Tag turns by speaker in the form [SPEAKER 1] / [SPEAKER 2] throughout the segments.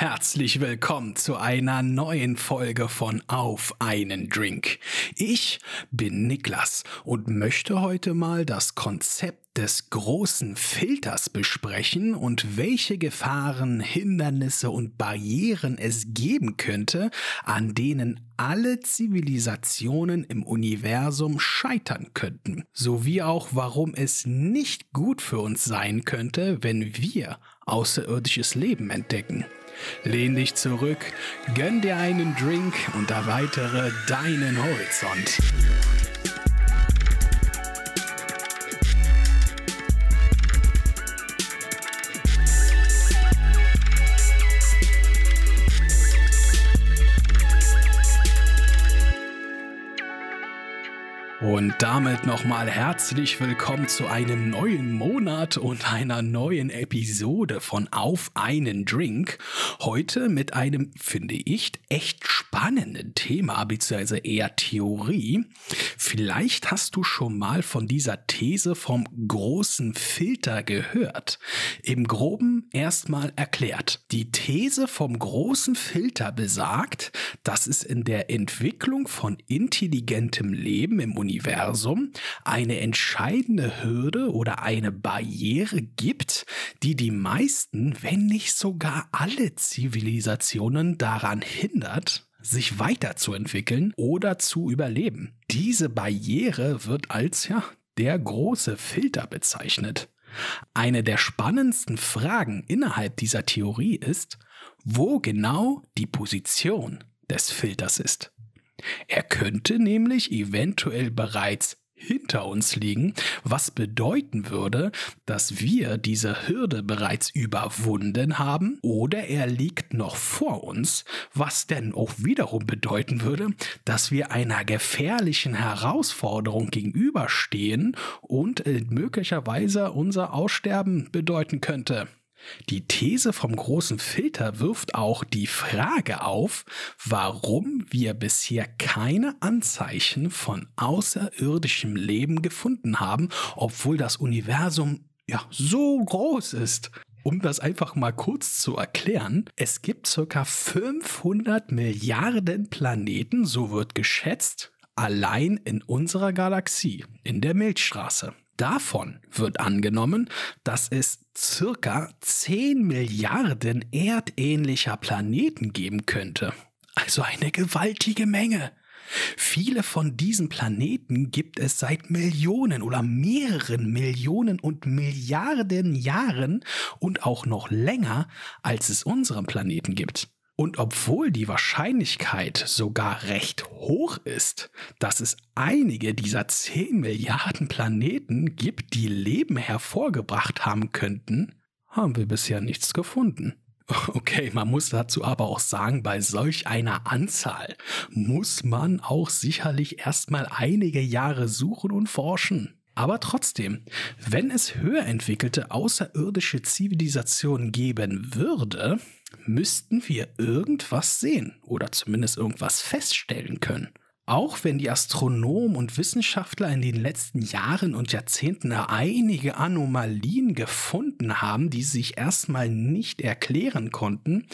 [SPEAKER 1] Herzlich willkommen zu einer neuen Folge von Auf einen Drink. Ich bin Niklas und möchte heute mal das Konzept des großen Filters besprechen und welche Gefahren, Hindernisse und Barrieren es geben könnte, an denen alle Zivilisationen im Universum scheitern könnten, sowie auch warum es nicht gut für uns sein könnte, wenn wir außerirdisches Leben entdecken. Lehn dich zurück, gönn dir einen Drink und erweitere deinen Horizont. Und damit nochmal herzlich willkommen zu einem neuen Monat und einer neuen Episode von Auf einen Drink. Heute mit einem, finde ich, echt spannenden Thema, beziehungsweise eher Theorie. Vielleicht hast du schon mal von dieser These vom großen Filter gehört. Im groben erstmal erklärt. Die These vom großen Filter besagt, dass es in der Entwicklung von intelligentem Leben im Universum Universum eine entscheidende Hürde oder eine Barriere gibt, die die meisten, wenn nicht sogar alle Zivilisationen daran hindert, sich weiterzuentwickeln oder zu überleben. Diese Barriere wird als ja der große Filter bezeichnet. Eine der spannendsten Fragen innerhalb dieser Theorie ist, wo genau die Position des Filters ist. Er könnte nämlich eventuell bereits hinter uns liegen, was bedeuten würde, dass wir diese Hürde bereits überwunden haben, oder er liegt noch vor uns, was denn auch wiederum bedeuten würde, dass wir einer gefährlichen Herausforderung gegenüberstehen und möglicherweise unser Aussterben bedeuten könnte. Die These vom großen Filter wirft auch die Frage auf, warum wir bisher keine Anzeichen von außerirdischem Leben gefunden haben, obwohl das Universum ja so groß ist. Um das einfach mal kurz zu erklären, es gibt circa 500 Milliarden Planeten, so wird geschätzt, allein in unserer Galaxie, in der Milchstraße. Davon wird angenommen, dass es circa 10 Milliarden erdähnlicher Planeten geben könnte. Also eine gewaltige Menge. Viele von diesen Planeten gibt es seit Millionen oder mehreren Millionen und Milliarden Jahren und auch noch länger, als es unseren Planeten gibt. Und obwohl die Wahrscheinlichkeit sogar recht hoch ist, dass es einige dieser 10 Milliarden Planeten gibt, die Leben hervorgebracht haben könnten, haben wir bisher nichts gefunden. Okay, man muss dazu aber auch sagen, bei solch einer Anzahl muss man auch sicherlich erstmal einige Jahre suchen und forschen. Aber trotzdem, wenn es höher entwickelte außerirdische Zivilisationen geben würde, müssten wir irgendwas sehen oder zumindest irgendwas feststellen können. Auch wenn die Astronomen und Wissenschaftler in den letzten Jahren und Jahrzehnten einige Anomalien gefunden haben, die sich erstmal nicht erklären konnten,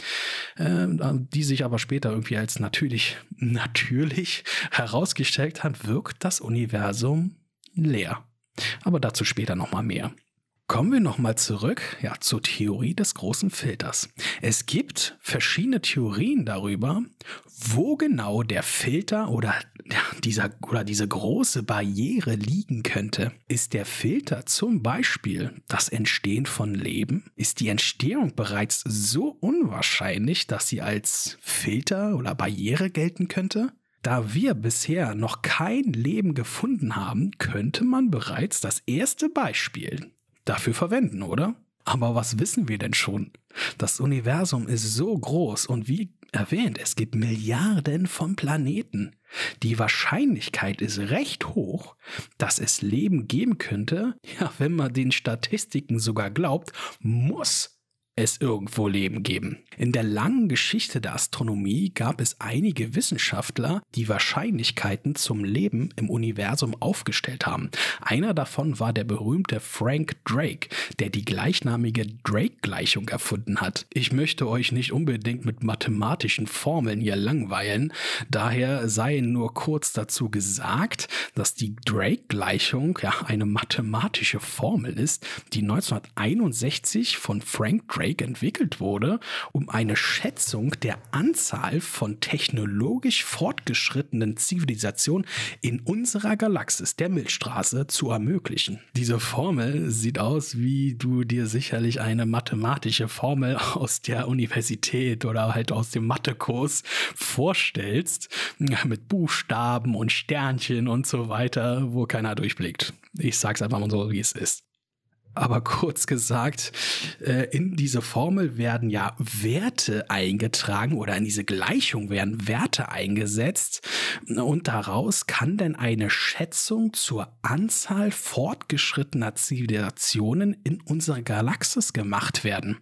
[SPEAKER 1] äh, die sich aber später irgendwie als natürlich, natürlich herausgestellt haben, wirkt das Universum leer. Aber dazu später nochmal mehr. Kommen wir nochmal zurück ja, zur Theorie des großen Filters. Es gibt verschiedene Theorien darüber, wo genau der Filter oder, dieser, oder diese große Barriere liegen könnte. Ist der Filter zum Beispiel das Entstehen von Leben? Ist die Entstehung bereits so unwahrscheinlich, dass sie als Filter oder Barriere gelten könnte? Da wir bisher noch kein Leben gefunden haben, könnte man bereits das erste Beispiel dafür verwenden, oder? Aber was wissen wir denn schon? Das Universum ist so groß und wie erwähnt, es gibt Milliarden von Planeten. Die Wahrscheinlichkeit ist recht hoch, dass es Leben geben könnte, ja, wenn man den Statistiken sogar glaubt, muss es irgendwo Leben geben. In der langen Geschichte der Astronomie gab es einige Wissenschaftler, die Wahrscheinlichkeiten zum Leben im Universum aufgestellt haben. Einer davon war der berühmte Frank Drake, der die gleichnamige Drake-Gleichung erfunden hat. Ich möchte euch nicht unbedingt mit mathematischen Formeln hier langweilen, daher sei nur kurz dazu gesagt, dass die Drake-Gleichung ja eine mathematische Formel ist, die 1961 von Frank Drake entwickelt wurde, um eine Schätzung der Anzahl von technologisch fortgeschrittenen Zivilisationen in unserer Galaxis, der Milchstraße, zu ermöglichen. Diese Formel sieht aus, wie du dir sicherlich eine mathematische Formel aus der Universität oder halt aus dem Mathekurs vorstellst, mit Buchstaben und Sternchen und so weiter, wo keiner durchblickt. Ich sag's einfach mal so, wie es ist. Aber kurz gesagt, äh, in diese Formel werden ja Werte eingetragen oder in diese Gleichung werden Werte eingesetzt und daraus kann dann eine Schätzung zur Anzahl fortgeschrittener Zivilisationen in unserer Galaxis gemacht werden.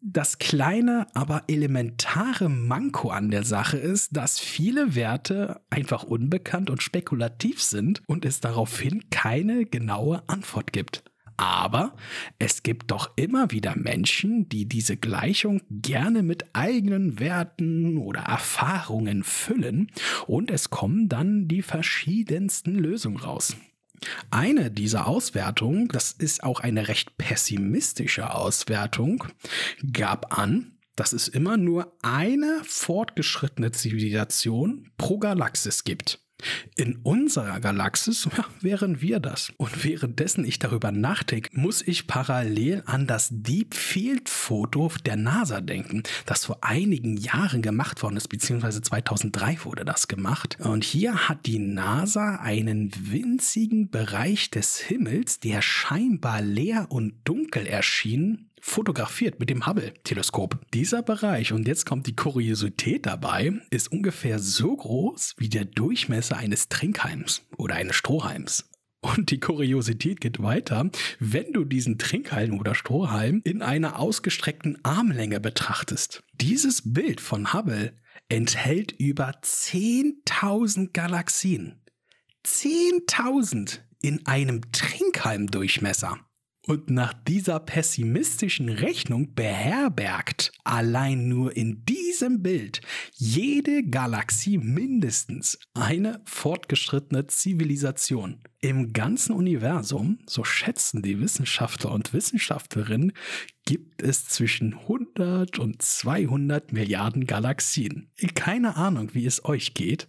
[SPEAKER 1] Das kleine, aber elementare Manko an der Sache ist, dass viele Werte einfach unbekannt und spekulativ sind und es daraufhin keine genaue Antwort gibt. Aber es gibt doch immer wieder Menschen, die diese Gleichung gerne mit eigenen Werten oder Erfahrungen füllen und es kommen dann die verschiedensten Lösungen raus. Eine dieser Auswertungen, das ist auch eine recht pessimistische Auswertung, gab an, dass es immer nur eine fortgeschrittene Zivilisation pro Galaxis gibt. In unserer Galaxis ja, wären wir das. Und währenddessen ich darüber nachdenke, muss ich parallel an das Deep Field Foto der NASA denken, das vor einigen Jahren gemacht worden ist, beziehungsweise 2003 wurde das gemacht. Und hier hat die NASA einen winzigen Bereich des Himmels, der scheinbar leer und dunkel erschien, fotografiert mit dem Hubble-Teleskop. Dieser Bereich, und jetzt kommt die Kuriosität dabei, ist ungefähr so groß wie der Durchmesser eines Trinkheims oder eines Strohhalms. Und die Kuriosität geht weiter, wenn du diesen Trinkhalm oder Strohhalm in einer ausgestreckten Armlänge betrachtest. Dieses Bild von Hubble enthält über 10.000 Galaxien. 10.000 in einem Trinkhalmdurchmesser. Und nach dieser pessimistischen Rechnung beherbergt allein nur in diesem Bild jede Galaxie mindestens eine fortgeschrittene Zivilisation. Im ganzen Universum, so schätzen die Wissenschaftler und Wissenschaftlerinnen, gibt es zwischen 100 und 200 Milliarden Galaxien. Keine Ahnung, wie es euch geht,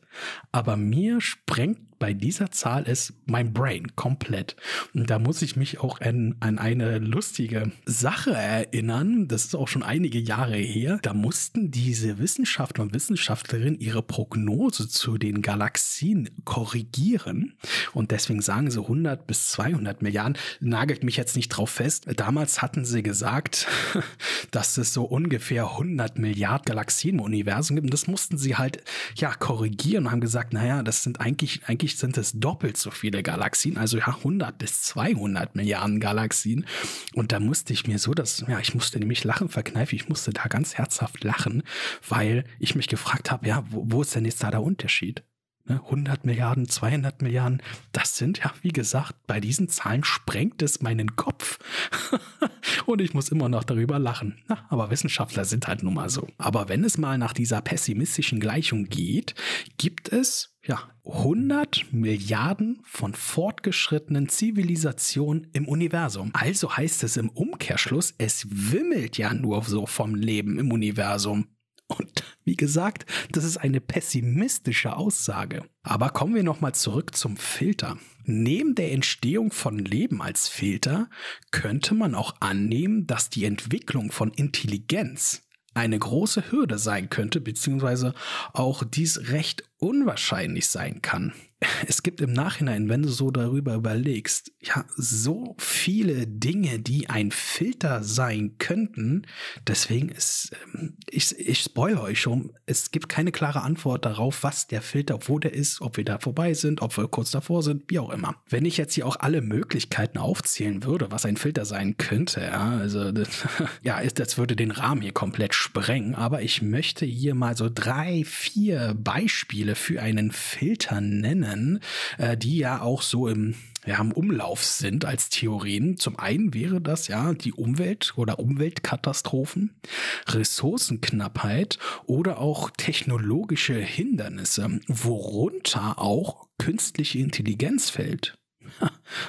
[SPEAKER 1] aber mir sprengt bei dieser Zahl ist mein Brain komplett. Und da muss ich mich auch an, an eine lustige Sache erinnern. Das ist auch schon einige Jahre her. Da mussten diese Wissenschaftler und Wissenschaftlerinnen ihre Prognose zu den Galaxien korrigieren. Und deswegen sagen sie 100 bis 200 Milliarden. Nagelt mich jetzt nicht drauf fest. Damals hatten sie gesagt, dass es so ungefähr 100 Milliarden Galaxien im Universum gibt. Und das mussten sie halt, ja, korrigieren und haben gesagt, naja, das sind eigentlich, eigentlich sind es doppelt so viele Galaxien, also ja 100 bis 200 Milliarden Galaxien. Und da musste ich mir so das, ja, ich musste nämlich lachen verkneifen, ich musste da ganz herzhaft lachen, weil ich mich gefragt habe, ja, wo, wo ist denn jetzt da der Unterschied? 100 ne, Milliarden, 200 Milliarden, das sind ja, wie gesagt, bei diesen Zahlen sprengt es meinen Kopf. Und ich muss immer noch darüber lachen. Na, aber Wissenschaftler sind halt nun mal so. Aber wenn es mal nach dieser pessimistischen Gleichung geht, gibt es ja, 100 Milliarden von fortgeschrittenen Zivilisationen im Universum. Also heißt es im Umkehrschluss, es wimmelt ja nur so vom Leben im Universum. Und wie gesagt, das ist eine pessimistische Aussage. Aber kommen wir nochmal zurück zum Filter. Neben der Entstehung von Leben als Filter könnte man auch annehmen, dass die Entwicklung von Intelligenz eine große Hürde sein könnte, beziehungsweise auch dies recht unwahrscheinlich sein kann. Es gibt im Nachhinein, wenn du so darüber überlegst, ja, so viele Dinge, die ein Filter sein könnten. Deswegen ist, ähm, ich, ich spoilere euch schon, es gibt keine klare Antwort darauf, was der Filter, wo der ist, ob wir da vorbei sind, ob wir kurz davor sind, wie auch immer. Wenn ich jetzt hier auch alle Möglichkeiten aufzählen würde, was ein Filter sein könnte, ja, also, das, ja, das würde den Rahmen hier komplett sprengen, aber ich möchte hier mal so drei, vier Beispiele für einen Filter nennen, äh, die ja auch so im ja, im Umlauf sind als Theorien. Zum einen wäre das ja die Umwelt oder Umweltkatastrophen, Ressourcenknappheit oder auch technologische Hindernisse, worunter auch künstliche Intelligenz fällt.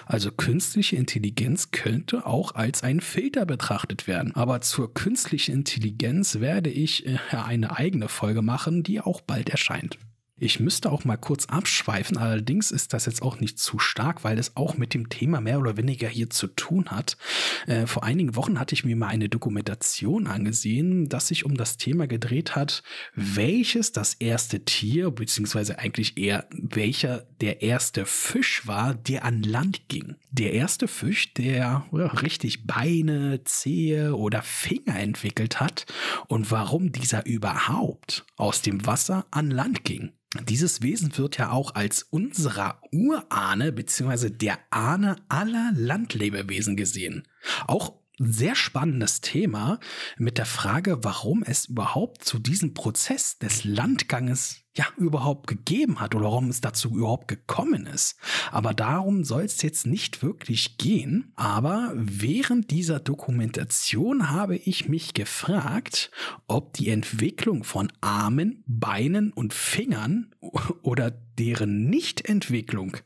[SPEAKER 1] Also künstliche Intelligenz könnte auch als ein Filter betrachtet werden. Aber zur künstlichen Intelligenz werde ich äh, eine eigene Folge machen, die auch bald erscheint. Ich müsste auch mal kurz abschweifen, allerdings ist das jetzt auch nicht zu stark, weil es auch mit dem Thema mehr oder weniger hier zu tun hat. Äh, vor einigen Wochen hatte ich mir mal eine Dokumentation angesehen, das sich um das Thema gedreht hat, welches das erste Tier, beziehungsweise eigentlich eher welcher der erste Fisch war, der an Land ging. Der erste Fisch, der ja, richtig Beine, Zehe oder Finger entwickelt hat und warum dieser überhaupt aus dem Wasser an Land ging. Dieses Wesen wird ja auch als unserer Urahne bzw. der Ahne aller Landlebewesen gesehen. Auch sehr spannendes Thema mit der Frage, warum es überhaupt zu diesem Prozess des Landganges ja überhaupt gegeben hat oder warum es dazu überhaupt gekommen ist. Aber darum soll es jetzt nicht wirklich gehen. Aber während dieser Dokumentation habe ich mich gefragt, ob die Entwicklung von Armen, Beinen und Fingern oder deren Nichtentwicklung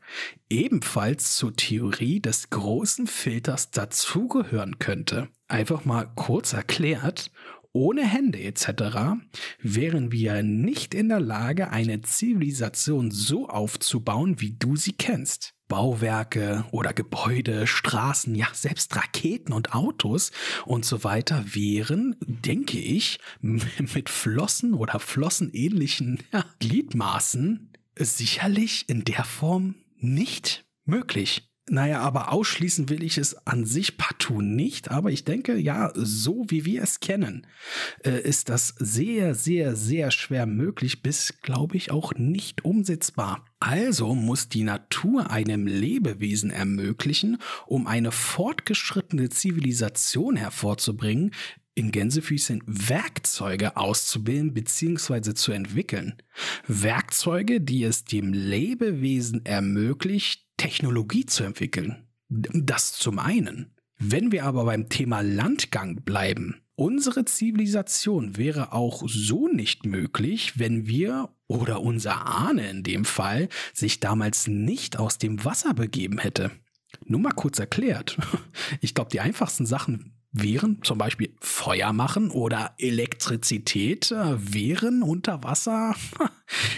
[SPEAKER 1] ebenfalls zur Theorie des großen Filters dazugehören könnte. Einfach mal kurz erklärt, ohne Hände etc. wären wir nicht in der Lage, eine Zivilisation so aufzubauen, wie du sie kennst. Bauwerke oder Gebäude, Straßen, ja, selbst Raketen und Autos und so weiter wären, denke ich, mit Flossen oder flossenähnlichen ja, Gliedmaßen sicherlich in der Form nicht möglich. Naja, aber ausschließen will ich es an sich partout nicht. Aber ich denke, ja, so wie wir es kennen, äh, ist das sehr, sehr, sehr schwer möglich, bis, glaube ich, auch nicht umsetzbar. Also muss die Natur einem Lebewesen ermöglichen, um eine fortgeschrittene Zivilisation hervorzubringen, in Gänsefüßchen Werkzeuge auszubilden bzw. zu entwickeln. Werkzeuge, die es dem Lebewesen ermöglicht, Technologie zu entwickeln. Das zum einen. Wenn wir aber beim Thema Landgang bleiben, unsere Zivilisation wäre auch so nicht möglich, wenn wir oder unser Ahne in dem Fall sich damals nicht aus dem Wasser begeben hätte. Nur mal kurz erklärt. Ich glaube, die einfachsten Sachen wären zum Beispiel Feuer machen oder Elektrizität äh, wären unter Wasser.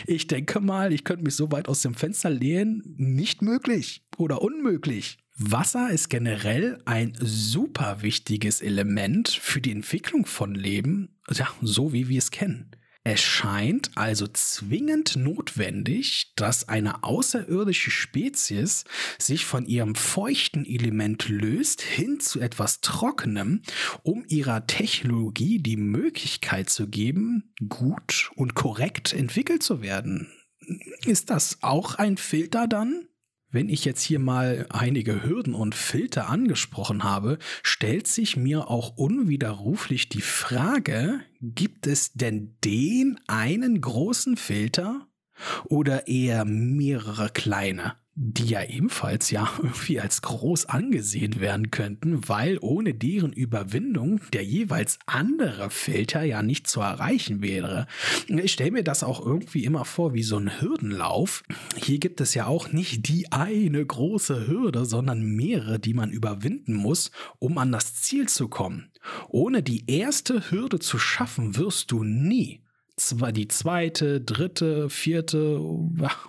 [SPEAKER 1] Ich denke mal, ich könnte mich so weit aus dem Fenster lehnen, nicht möglich oder unmöglich. Wasser ist generell ein super wichtiges Element für die Entwicklung von Leben, ja, so wie wir es kennen. Es scheint also zwingend notwendig, dass eine außerirdische Spezies sich von ihrem feuchten Element löst hin zu etwas Trockenem, um ihrer Technologie die Möglichkeit zu geben, gut und korrekt entwickelt zu werden. Ist das auch ein Filter dann? Wenn ich jetzt hier mal einige Hürden und Filter angesprochen habe, stellt sich mir auch unwiderruflich die Frage, gibt es denn den einen großen Filter oder eher mehrere kleine? Die ja ebenfalls ja irgendwie als groß angesehen werden könnten, weil ohne deren Überwindung der jeweils andere Filter ja nicht zu erreichen wäre. Ich stelle mir das auch irgendwie immer vor wie so ein Hürdenlauf. Hier gibt es ja auch nicht die eine große Hürde, sondern mehrere, die man überwinden muss, um an das Ziel zu kommen. Ohne die erste Hürde zu schaffen, wirst du nie die zweite, dritte, vierte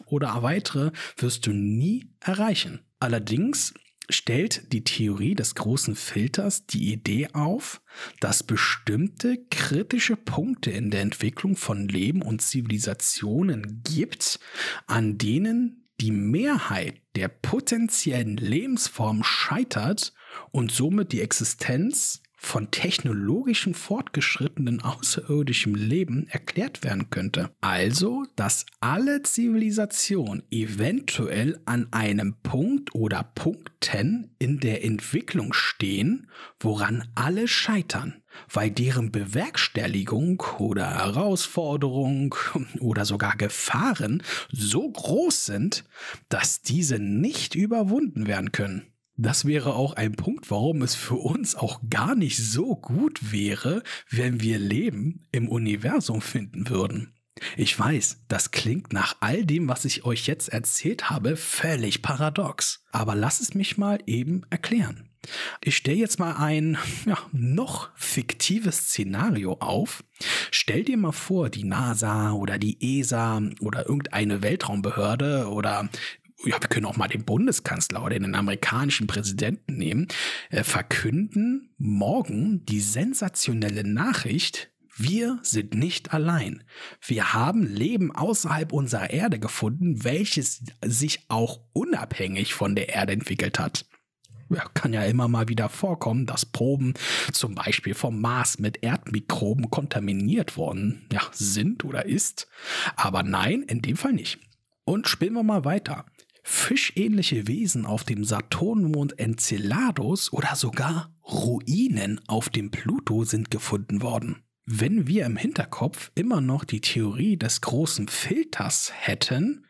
[SPEAKER 1] oder weitere wirst du nie erreichen. Allerdings stellt die Theorie des großen Filters die Idee auf, dass bestimmte kritische Punkte in der Entwicklung von Leben und Zivilisationen gibt, an denen die Mehrheit der potenziellen Lebensformen scheitert und somit die Existenz von technologischen fortgeschrittenen außerirdischem Leben erklärt werden könnte. Also, dass alle Zivilisationen eventuell an einem Punkt oder Punkten in der Entwicklung stehen, woran alle scheitern, weil deren Bewerkstelligung oder Herausforderung oder sogar Gefahren so groß sind, dass diese nicht überwunden werden können. Das wäre auch ein Punkt, warum es für uns auch gar nicht so gut wäre, wenn wir Leben im Universum finden würden. Ich weiß, das klingt nach all dem, was ich euch jetzt erzählt habe, völlig paradox. Aber lass es mich mal eben erklären. Ich stelle jetzt mal ein ja, noch fiktives Szenario auf. Stell dir mal vor, die NASA oder die ESA oder irgendeine Weltraumbehörde oder ja, wir können auch mal den Bundeskanzler oder den amerikanischen Präsidenten nehmen, äh, verkünden morgen die sensationelle Nachricht, wir sind nicht allein. Wir haben Leben außerhalb unserer Erde gefunden, welches sich auch unabhängig von der Erde entwickelt hat. Ja, kann ja immer mal wieder vorkommen, dass Proben zum Beispiel vom Mars mit Erdmikroben kontaminiert worden ja, sind oder ist. Aber nein, in dem Fall nicht. Und spielen wir mal weiter fischähnliche Wesen auf dem Saturnmond Enceladus oder sogar Ruinen auf dem Pluto sind gefunden worden. Wenn wir im Hinterkopf immer noch die Theorie des großen Filters hätten,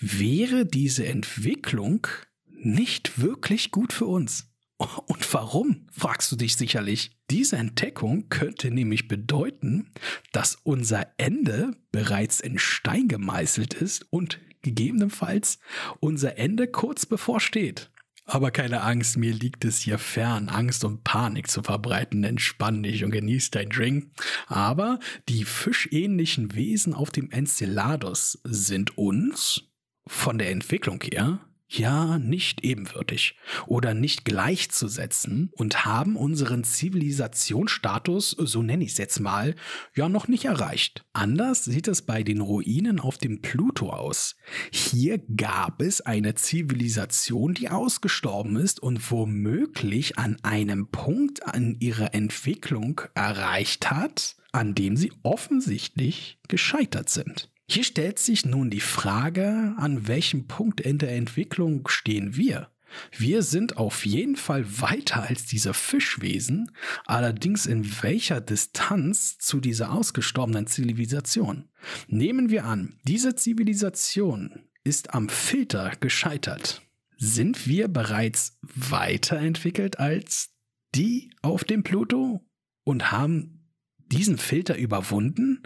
[SPEAKER 1] wäre diese Entwicklung nicht wirklich gut für uns. Und warum, fragst du dich sicherlich. Diese Entdeckung könnte nämlich bedeuten, dass unser Ende bereits in Stein gemeißelt ist und gegebenenfalls unser Ende kurz bevorsteht. Aber keine Angst, mir liegt es hier fern, Angst und Panik zu verbreiten. Entspann dich und genieß dein Drink. Aber die fischähnlichen Wesen auf dem Enceladus sind uns von der Entwicklung her ja nicht ebenwürdig oder nicht gleichzusetzen und haben unseren Zivilisationsstatus, so nenne ich es jetzt mal, ja noch nicht erreicht. Anders sieht es bei den Ruinen auf dem Pluto aus. Hier gab es eine Zivilisation, die ausgestorben ist und womöglich an einem Punkt an ihrer Entwicklung erreicht hat, an dem sie offensichtlich gescheitert sind. Hier stellt sich nun die Frage, an welchem Punkt in der Entwicklung stehen wir? Wir sind auf jeden Fall weiter als diese Fischwesen, allerdings in welcher Distanz zu dieser ausgestorbenen Zivilisation? Nehmen wir an, diese Zivilisation ist am Filter gescheitert. Sind wir bereits weiterentwickelt als die auf dem Pluto und haben diesen Filter überwunden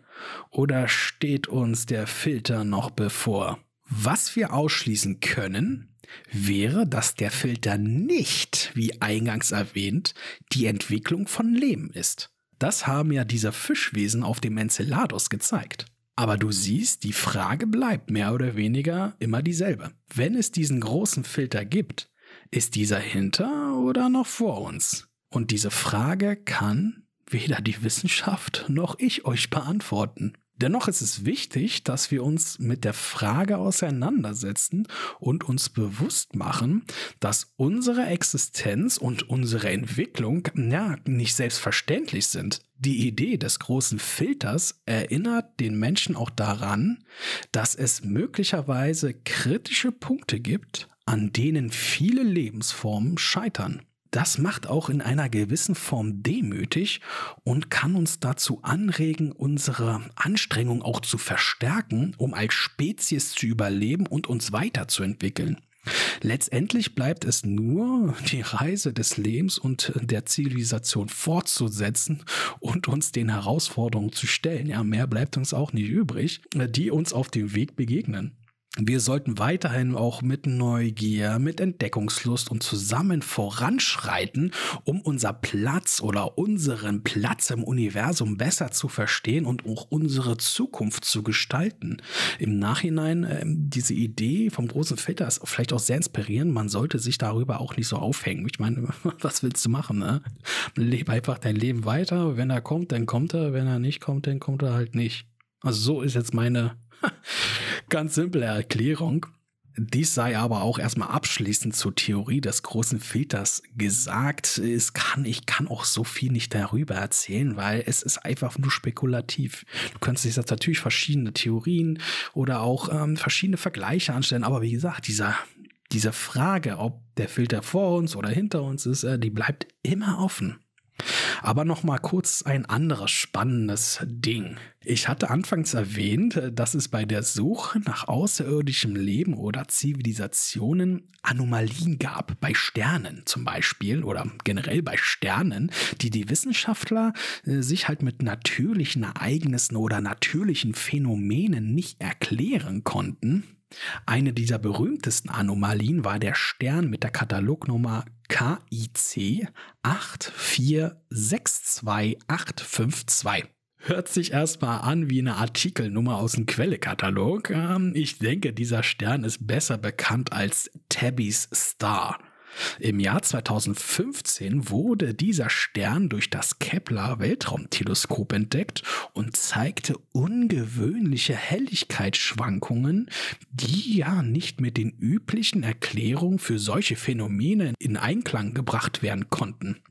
[SPEAKER 1] oder steht uns der Filter noch bevor? Was wir ausschließen können, wäre, dass der Filter nicht, wie eingangs erwähnt, die Entwicklung von Leben ist. Das haben ja diese Fischwesen auf dem Enceladus gezeigt. Aber du siehst, die Frage bleibt mehr oder weniger immer dieselbe. Wenn es diesen großen Filter gibt, ist dieser hinter oder noch vor uns? Und diese Frage kann weder die Wissenschaft noch ich euch beantworten. Dennoch ist es wichtig, dass wir uns mit der Frage auseinandersetzen und uns bewusst machen, dass unsere Existenz und unsere Entwicklung ja nicht selbstverständlich sind. Die Idee des großen Filters erinnert den Menschen auch daran, dass es möglicherweise kritische Punkte gibt, an denen viele Lebensformen scheitern. Das macht auch in einer gewissen Form demütig und kann uns dazu anregen, unsere Anstrengung auch zu verstärken, um als Spezies zu überleben und uns weiterzuentwickeln. Letztendlich bleibt es nur, die Reise des Lebens und der Zivilisation fortzusetzen und uns den Herausforderungen zu stellen. Ja, mehr bleibt uns auch nicht übrig, die uns auf dem Weg begegnen. Wir sollten weiterhin auch mit Neugier, mit Entdeckungslust und zusammen voranschreiten, um unser Platz oder unseren Platz im Universum besser zu verstehen und auch unsere Zukunft zu gestalten. Im Nachhinein äh, diese Idee vom großen Filter ist vielleicht auch sehr inspirierend. Man sollte sich darüber auch nicht so aufhängen. Ich meine, was willst du machen? Ne? Lebe einfach dein Leben weiter. Wenn er kommt, dann kommt er. Wenn er nicht kommt, dann kommt er halt nicht. Also so ist jetzt meine ganz simple Erklärung. Dies sei aber auch erstmal abschließend zur Theorie des großen Filters gesagt. Es kann, ich kann auch so viel nicht darüber erzählen, weil es ist einfach nur spekulativ. Du könntest jetzt natürlich verschiedene Theorien oder auch ähm, verschiedene Vergleiche anstellen, aber wie gesagt, dieser, diese Frage, ob der Filter vor uns oder hinter uns ist, äh, die bleibt immer offen. Aber noch mal kurz ein anderes spannendes Ding. Ich hatte anfangs erwähnt, dass es bei der Suche nach außerirdischem Leben oder Zivilisationen Anomalien gab, bei Sternen zum Beispiel oder generell bei Sternen, die die Wissenschaftler äh, sich halt mit natürlichen Ereignissen oder natürlichen Phänomenen nicht erklären konnten. Eine dieser berühmtesten Anomalien war der Stern mit der Katalognummer KIC 8462852. Hört sich erstmal an wie eine Artikelnummer aus dem Quellekatalog. Ähm, ich denke, dieser Stern ist besser bekannt als Tabby's Star. Im Jahr 2015 wurde dieser Stern durch das Kepler Weltraumteleskop entdeckt und zeigte ungewöhnliche Helligkeitsschwankungen, die ja nicht mit den üblichen Erklärungen für solche Phänomene in Einklang gebracht werden konnten.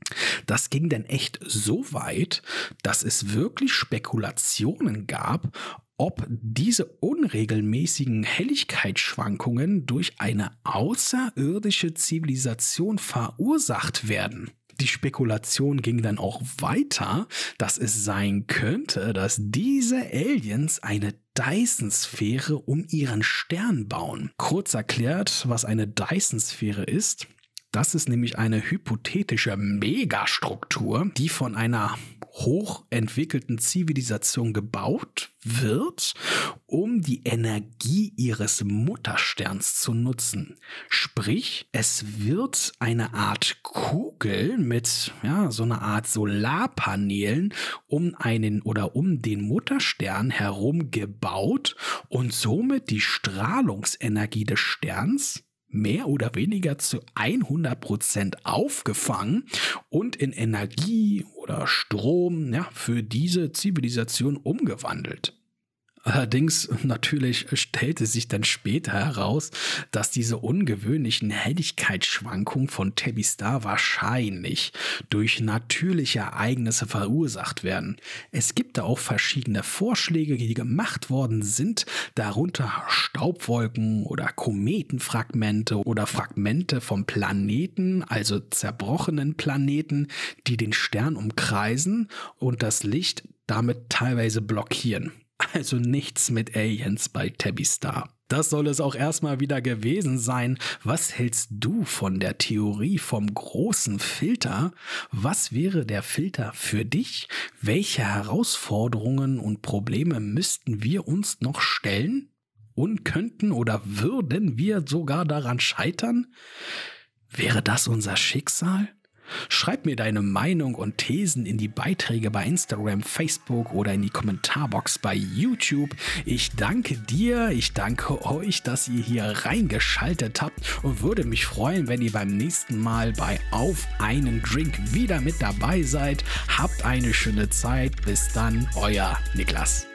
[SPEAKER 1] Das ging denn echt so weit, dass es wirklich Spekulationen gab, ob diese unregelmäßigen Helligkeitsschwankungen durch eine außerirdische Zivilisation verursacht werden. Die Spekulation ging dann auch weiter, dass es sein könnte, dass diese Aliens eine Dyson-Sphäre um ihren Stern bauen. Kurz erklärt, was eine Dyson-Sphäre ist. Das ist nämlich eine hypothetische Megastruktur, die von einer hochentwickelten Zivilisation gebaut wird, um die Energie ihres Muttersterns zu nutzen. Sprich, es wird eine Art Kugel mit ja, so einer Art Solarpanelen um einen oder um den Mutterstern herum gebaut und somit die Strahlungsenergie des Sterns mehr oder weniger zu 100% aufgefangen und in Energie oder Strom ja, für diese Zivilisation umgewandelt. Allerdings natürlich stellte sich dann später heraus, dass diese ungewöhnlichen Helligkeitsschwankungen von Tabby Star wahrscheinlich durch natürliche Ereignisse verursacht werden. Es gibt da auch verschiedene Vorschläge, die gemacht worden sind, darunter Staubwolken oder Kometenfragmente oder Fragmente vom Planeten, also zerbrochenen Planeten, die den Stern umkreisen und das Licht damit teilweise blockieren. Also nichts mit Aliens bei Tabby Star. Das soll es auch erstmal wieder gewesen sein. Was hältst du von der Theorie vom großen Filter? Was wäre der Filter für dich? Welche Herausforderungen und Probleme müssten wir uns noch stellen? Und könnten oder würden wir sogar daran scheitern? Wäre das unser Schicksal? Schreib mir deine Meinung und Thesen in die Beiträge bei Instagram, Facebook oder in die Kommentarbox bei YouTube. Ich danke dir, ich danke euch, dass ihr hier reingeschaltet habt und würde mich freuen, wenn ihr beim nächsten Mal bei Auf einen Drink wieder mit dabei seid. Habt eine schöne Zeit. Bis dann, euer Niklas.